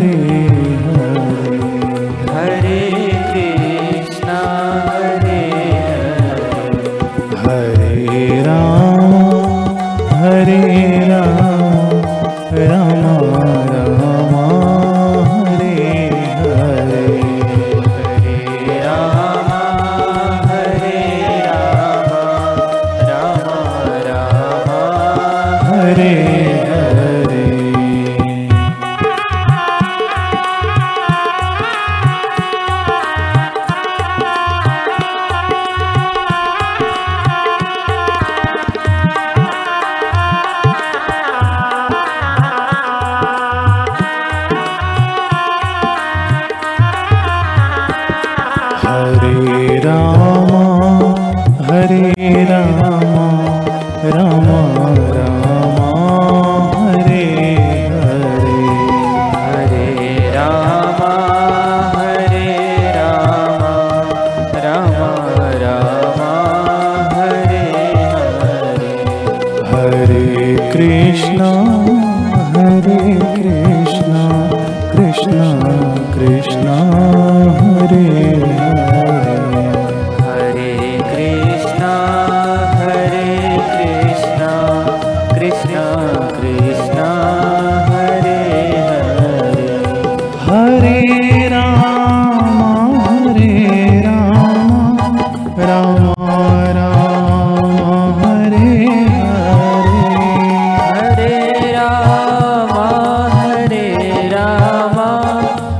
Hare Krishna Hare Krishna.